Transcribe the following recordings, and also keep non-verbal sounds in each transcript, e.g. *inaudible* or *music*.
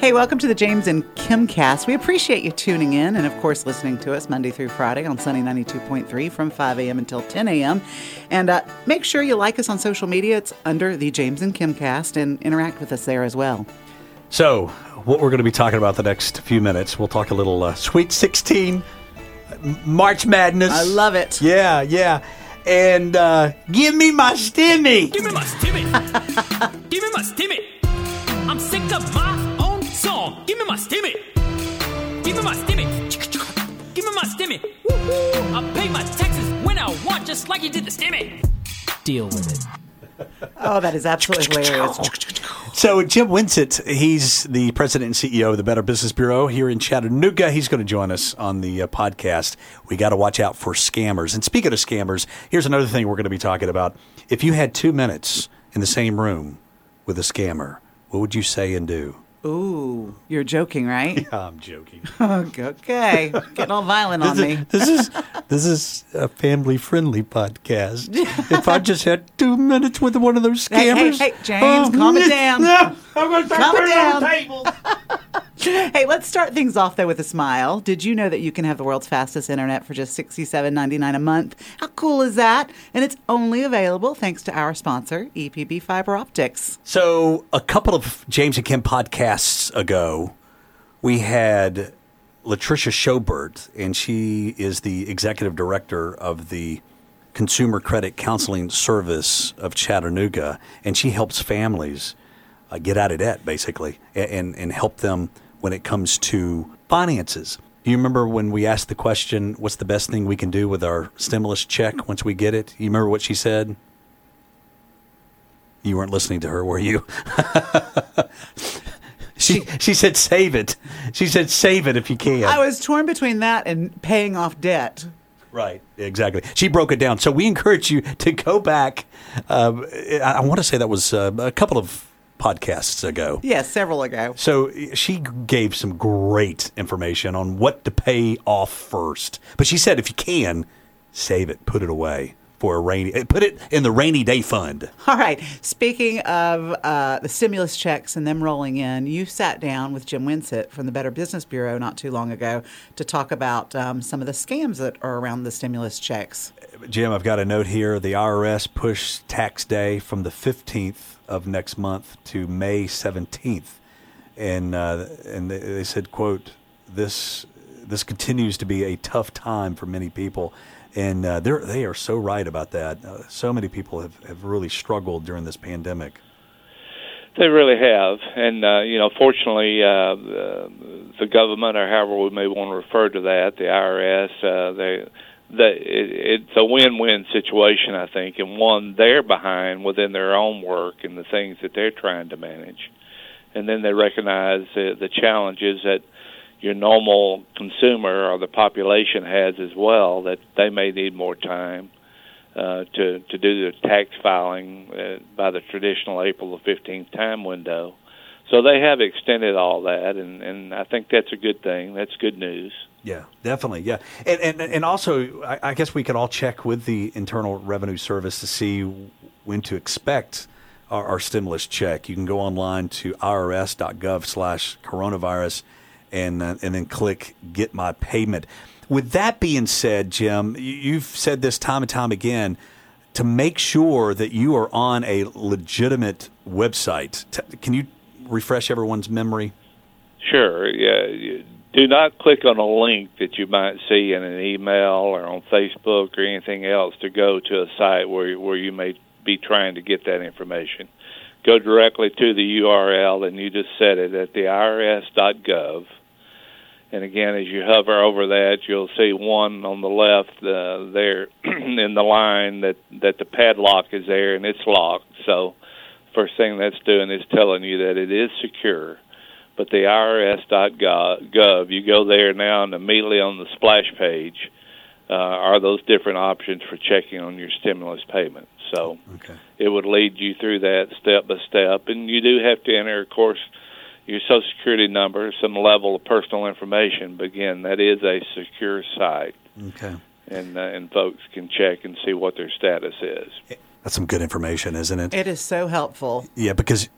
Hey, welcome to the James and Kim cast. We appreciate you tuning in and, of course, listening to us Monday through Friday on Sunny 92.3 from 5 a.m. until 10 a.m. And uh, make sure you like us on social media. It's under the James and Kim cast and interact with us there as well. So, what we're going to be talking about the next few minutes, we'll talk a little uh, Sweet 16, March Madness. I love it. Yeah, yeah. And uh, give me my stimmy. Give me my stimmy. *laughs* Give me my stimmy. I'm sick of my own song. Give me my stimmy. Give me my stimmy. Give me my stimmy. Woo-hoo. I pay my taxes when I want, just like you did the stimmy. Deal with it. Oh, that is absolutely hilarious. So, Jim Winsett, he's the president and CEO of the Better Business Bureau here in Chattanooga. He's going to join us on the uh, podcast. We got to watch out for scammers. And speaking of scammers, here's another thing we're going to be talking about. If you had two minutes in the same room with a scammer, what would you say and do? Ooh, you're joking, right? *laughs* Yeah, I'm joking. *laughs* okay. Getting all violent *laughs* on me. This is this is a family friendly podcast. if I just had two minutes with one of those Hey, scammers, hey, hey, James, oh, calm it down. No, I'm going to start Calm it putting on the down. table. Hey, let's start things off though with a smile. Did you know that you can have the world's fastest internet for just $67.99 a month? How cool is that? And it's only available thanks to our sponsor, EPB Fiber Optics. So, a couple of James and Kim podcasts ago, we had Latricia Schobert, and she is the executive director of the Consumer Credit Counseling Service of Chattanooga, and she helps families uh, get out of debt, basically, and, and help them when it comes to finances. You remember when we asked the question, what's the best thing we can do with our stimulus check once we get it? You remember what she said? You weren't listening to her, were you? *laughs* she she said save it. She said save it if you can. I was torn between that and paying off debt. Right, exactly. She broke it down. So we encourage you to go back. Um, I, I want to say that was uh, a couple of podcasts ago. Yes, several ago. So she gave some great information on what to pay off first. But she said if you can, save it, put it away for a rainy, eh, put it in the rainy day fund. All right. Speaking of uh, the stimulus checks and them rolling in, you sat down with Jim Winsett from the Better Business Bureau not too long ago to talk about um, some of the scams that are around the stimulus checks. Jim, I've got a note here. The IRS pushed tax day from the 15th of next month to May 17th. And, uh, and they, said, quote, this, this continues to be a tough time for many people. And uh, they're, they are so right about that. Uh, so many people have, have really struggled during this pandemic. They really have, and uh, you know, fortunately, uh, the, the government, or however we may want to refer to that, the IRS, uh, they, they, it, it's a win-win situation, I think, and one they're behind within their own work and the things that they're trying to manage, and then they recognize the, the challenges that your normal consumer or the population has as well. That they may need more time uh, to to do the tax filing uh, by the traditional April the fifteenth time window. So they have extended all that, and and I think that's a good thing. That's good news. Yeah, definitely. Yeah, and and, and also, I, I guess we could all check with the Internal Revenue Service to see when to expect our, our stimulus check. You can go online to irs.gov/coronavirus, and uh, and then click Get My Payment. With that being said, Jim, you- you've said this time and time again. To make sure that you are on a legitimate website, can you refresh everyone's memory? Sure. Yeah. Do not click on a link that you might see in an email or on Facebook or anything else to go to a site where where you may be trying to get that information. Go directly to the URL, and you just set it at the IRS.gov. And again, as you hover over that, you'll see one on the left uh, there *clears throat* in the line that that the padlock is there and it's locked. So, first thing that's doing is telling you that it is secure but the IRS.gov, you go there now and immediately on the splash page uh, are those different options for checking on your stimulus payment. So Okay. it would lead you through that step by step, and you do have to enter, of course, your Social Security number, some level of personal information. But again, that is a secure site, Okay. and uh, and folks can check and see what their status is. That's some good information, isn't it? It is so helpful. Yeah, because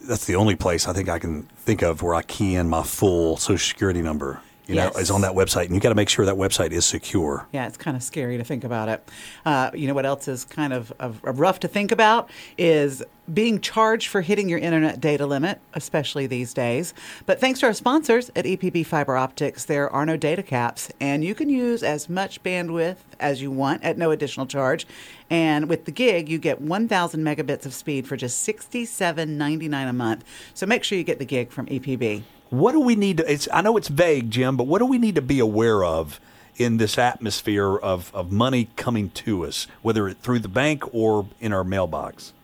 that's the only place I think I can think of where I key in my full Social Security number. You Yes. know, is on that website, and you got to make sure that website is secure. Yeah, it's kind of scary to think about it. Uh, you know what else is kind of, of, of rough to think about is being charged for hitting your internet data limit, especially these days. But thanks to our sponsors at EPB Fiber Optics, there are no data caps, and you can use as much bandwidth as you want at no additional charge. And with the gig, you get 1,000 megabits of speed for just $67.99 a month. So make sure you get the gig from EPB. What do we need to? It's I know it's vague, Jim, but what do we need to be aware of in this atmosphere of, of money coming to us, whether it through the bank or in our mailbox?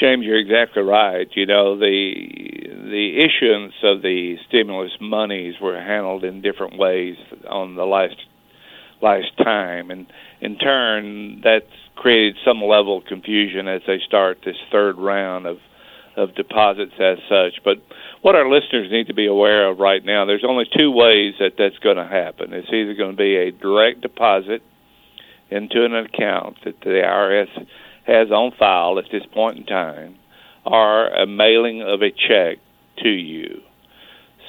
James, you're exactly right. You know, the the issuance of the stimulus monies were handled in different ways on the last last time, and in turn, that's created some level of confusion as they start this third round of of deposits as such. But what our listeners need to be aware of right now, there's only two ways that that's going to happen. It's either going to be a direct deposit into an account that the IRS has on file at this point in time, or a mailing of a check to you.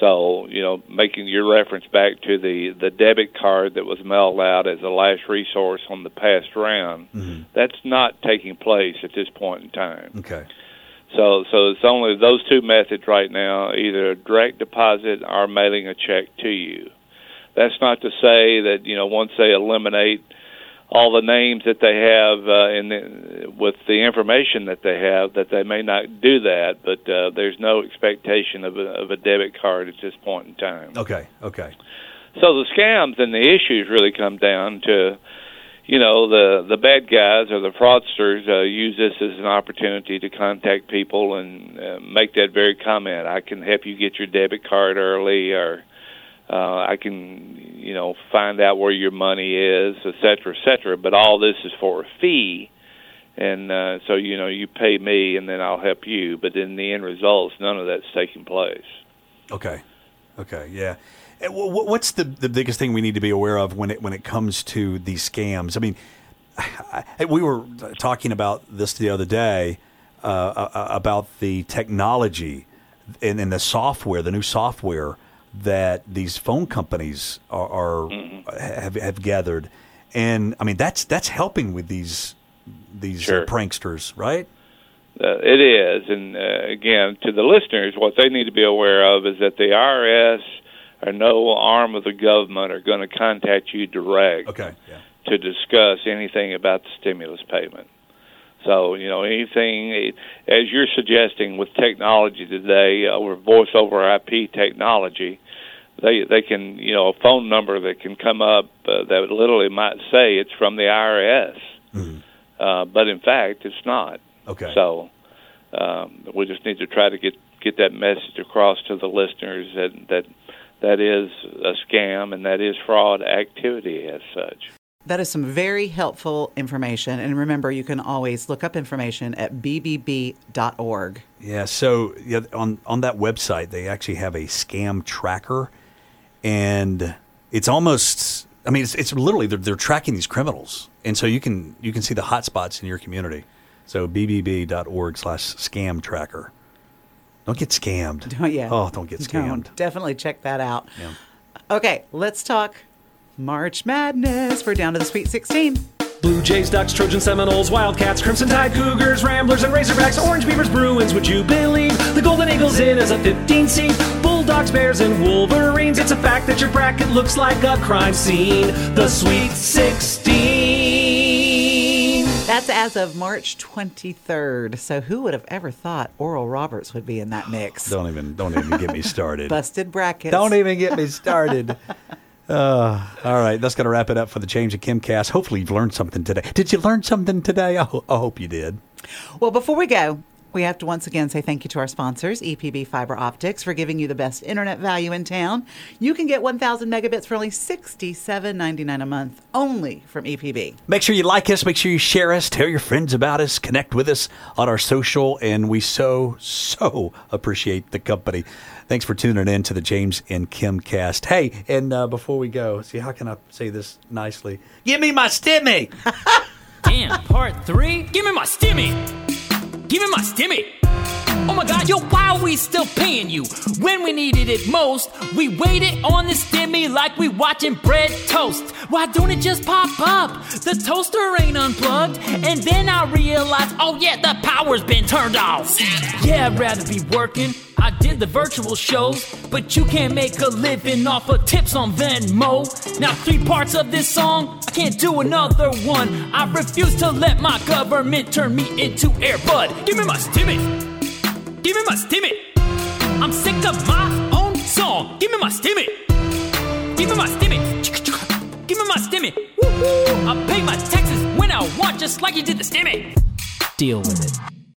So, you know, making your reference back to the, the debit card that was mailed out as a last resource on the past round, mm-hmm. that's not taking place at this point in time. Okay. So, so it's only those two methods right now: either direct deposit or mailing a check to you. That's not to say that you know once they eliminate all the names that they have uh, in the, with the information that they have, that they may not do that. But uh, there's no expectation of a, of a debit card at this point in time. Okay. Okay. So the scams and the issues really come down to, you know, the the bad guys or the fraudsters uh, use this as an opportunity to contact people and uh, make that very comment. I can help you get your debit card early, or uh, I can, you know, find out where your money is, et cetera, et cetera. But all this is for a fee. And uh, so, you know, you pay me and then I'll help you. But in the end results, none of that's taking place. Okay. Okay. Yeah. And wh- wh- What's the, the biggest thing we need to be aware of when it when it comes to these scams? I mean, *sighs* I, we were talking about this the other day uh, uh, about the technology and, and the software, the new software that these phone companies are, are have, have gathered, and I mean that's that's helping with these these uh, Sure. pranksters, right? Uh, it is, and uh, again, to the listeners, what they need to be aware of is that the IRS or no arm of the government are going to contact you direct Okay. Yeah. to discuss anything about the stimulus payment. So, you know, anything as you're suggesting with technology today, over voice over IP technology, they they can, you know, a phone number that can come up uh, that literally might say it's from the IRS, uh, but in fact, it's not. Okay. So um, we just need to try to get get that message across to the listeners that that that is a scam and that is fraud activity as such. That is some very helpful information. And remember, you can always look up information at bbb.org. Yeah, so yeah, on on that website they actually have a scam tracker, and it's almost I mean it's, it's literally they're, they're tracking these criminals, and so you can you can see the hotspots in your community. So bbb.org slash scam tracker. Don't get scammed. *laughs* Oh, yeah. Oh, don't get scammed. Don't. Definitely check that out. Yeah. Okay, let's talk March Madness. We're down to the Sweet 16. Blue Jays, Ducks, Trojans, Seminoles, Wildcats, Crimson Tide, Cougars, Ramblers, and Razorbacks, Orange Beavers, Bruins. Would you believe the Golden Eagles in as a 15 seed? Bulldogs, Bears, and Wolverines. It's a fact that your bracket looks like a crime scene. The Sweet 16. That's as of March 23rd. So who would have ever thought Oral Roberts would be in that mix? *sighs* Don't even don't even get me started. Busted brackets. Don't even get me started. Uh, all right, that's going to wrap it up for the James and Kim cast. Hopefully, you've learned something today. Did you learn something today? I, ho- I hope you did. Well, before we go, we have to once again say thank you to our sponsors, EPB Fiber Optics, for giving you the best internet value in town. You can get 1,000 megabits for only $67.99 a month, only from EPB. Make sure you like us. Make sure you share us. Tell your friends about us. Connect with us on our social. And we so, so appreciate the company. Thanks for tuning in to the James and Kim cast. Hey, and uh, before we go, see, how can I say this nicely? Give me my stimmy. *laughs* Damn, part three? Give me my stimmy! Give me my stimmy! Oh my god, yo, why are we still paying you? When we needed it most, we waited on the stimmy like we watching bread toast. Why don't it just pop up? The toaster ain't unplugged. And then I realized, oh yeah, the power's been turned off. Yeah, I'd rather be working. I did the virtual shows, but you can't make a living off of tips on Venmo. Now, three parts of this song, I can't do another one. I refuse to let my government turn me into Airbud. Give me my stimmy. Give me my stimmy. I'm sick of my own song. Give me my stimmy. Give me my stimmy. Give me my stimmy. Woo-hoo. I pay my taxes when I want, just like you did the stimmy. Deal with it.